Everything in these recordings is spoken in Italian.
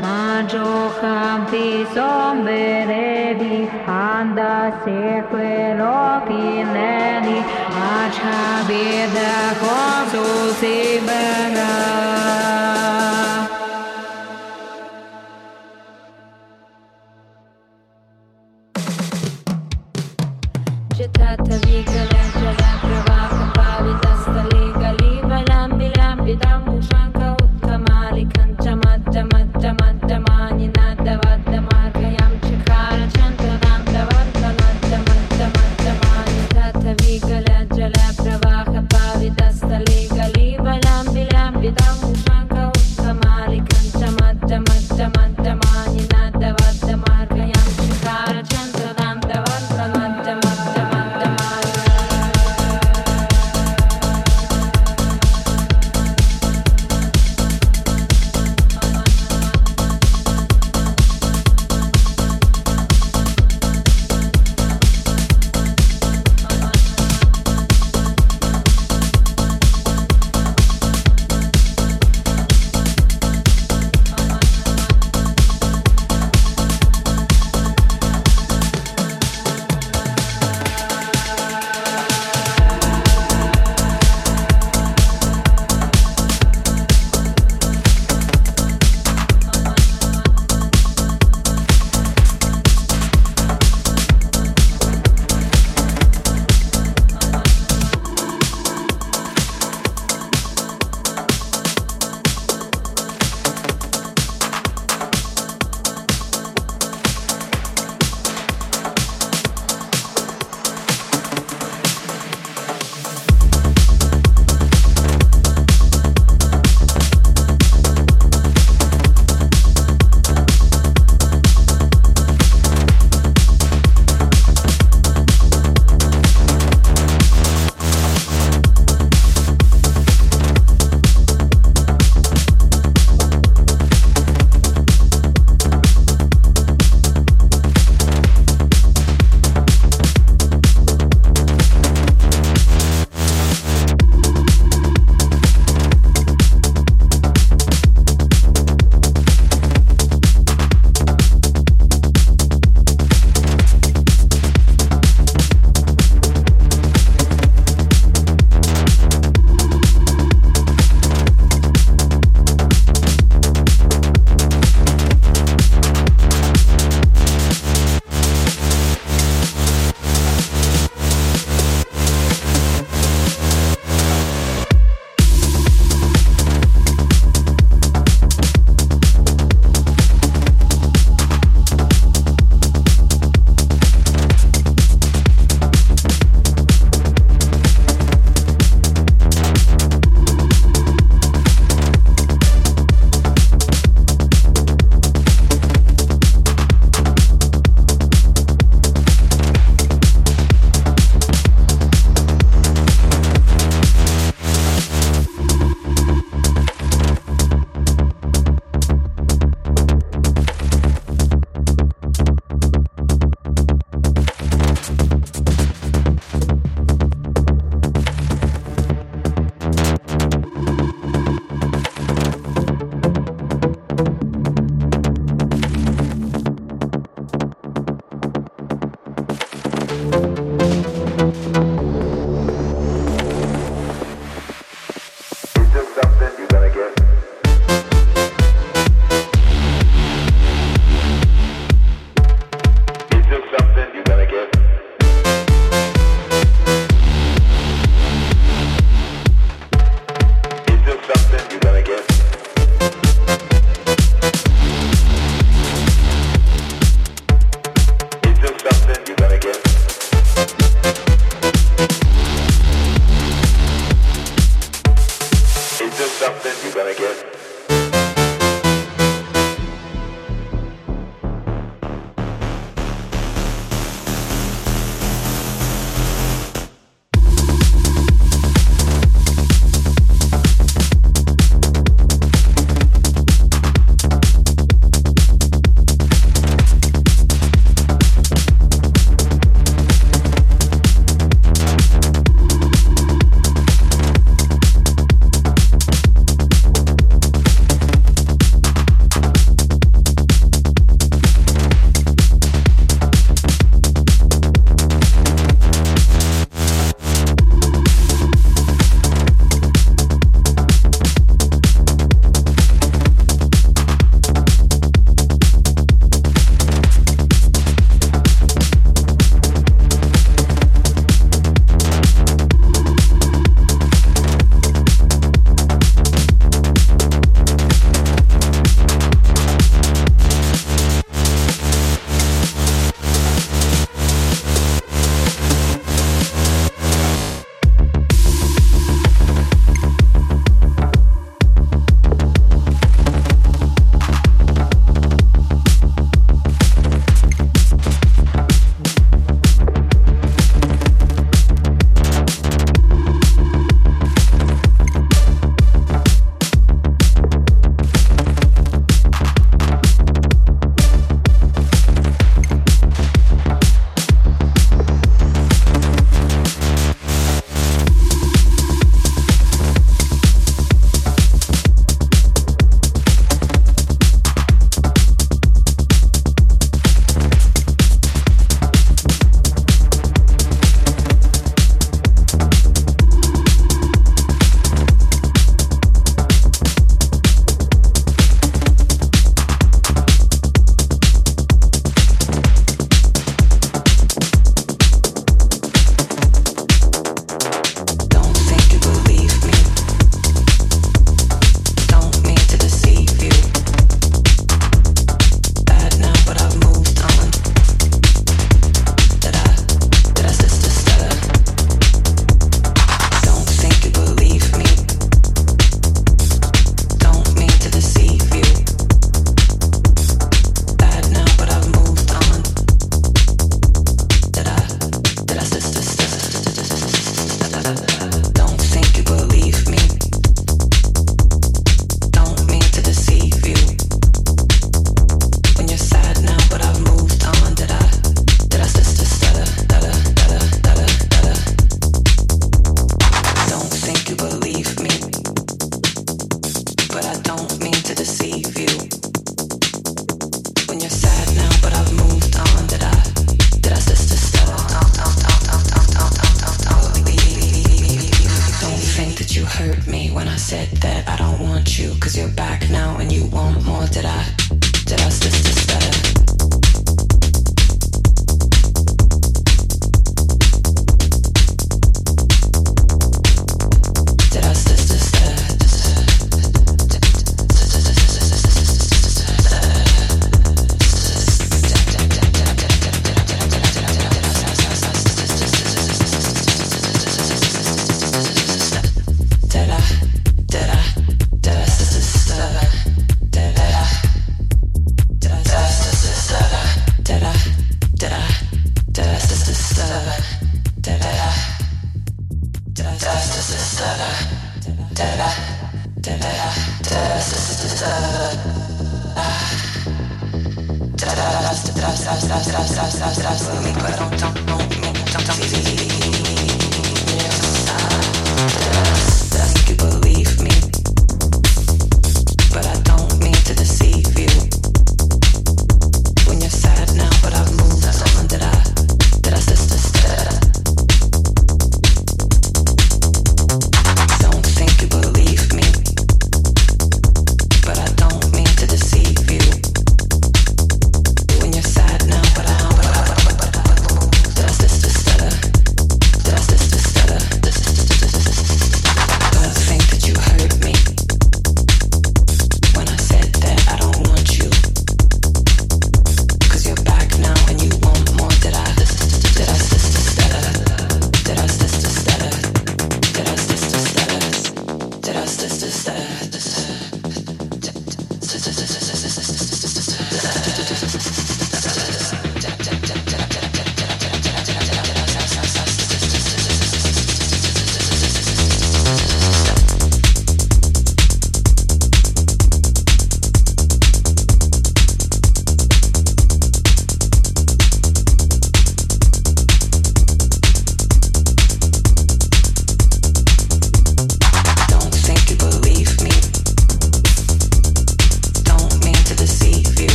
Ma Giocham fi somberevi, anda sequelo pineni, ma c'abida consul sibeli.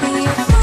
be afraid.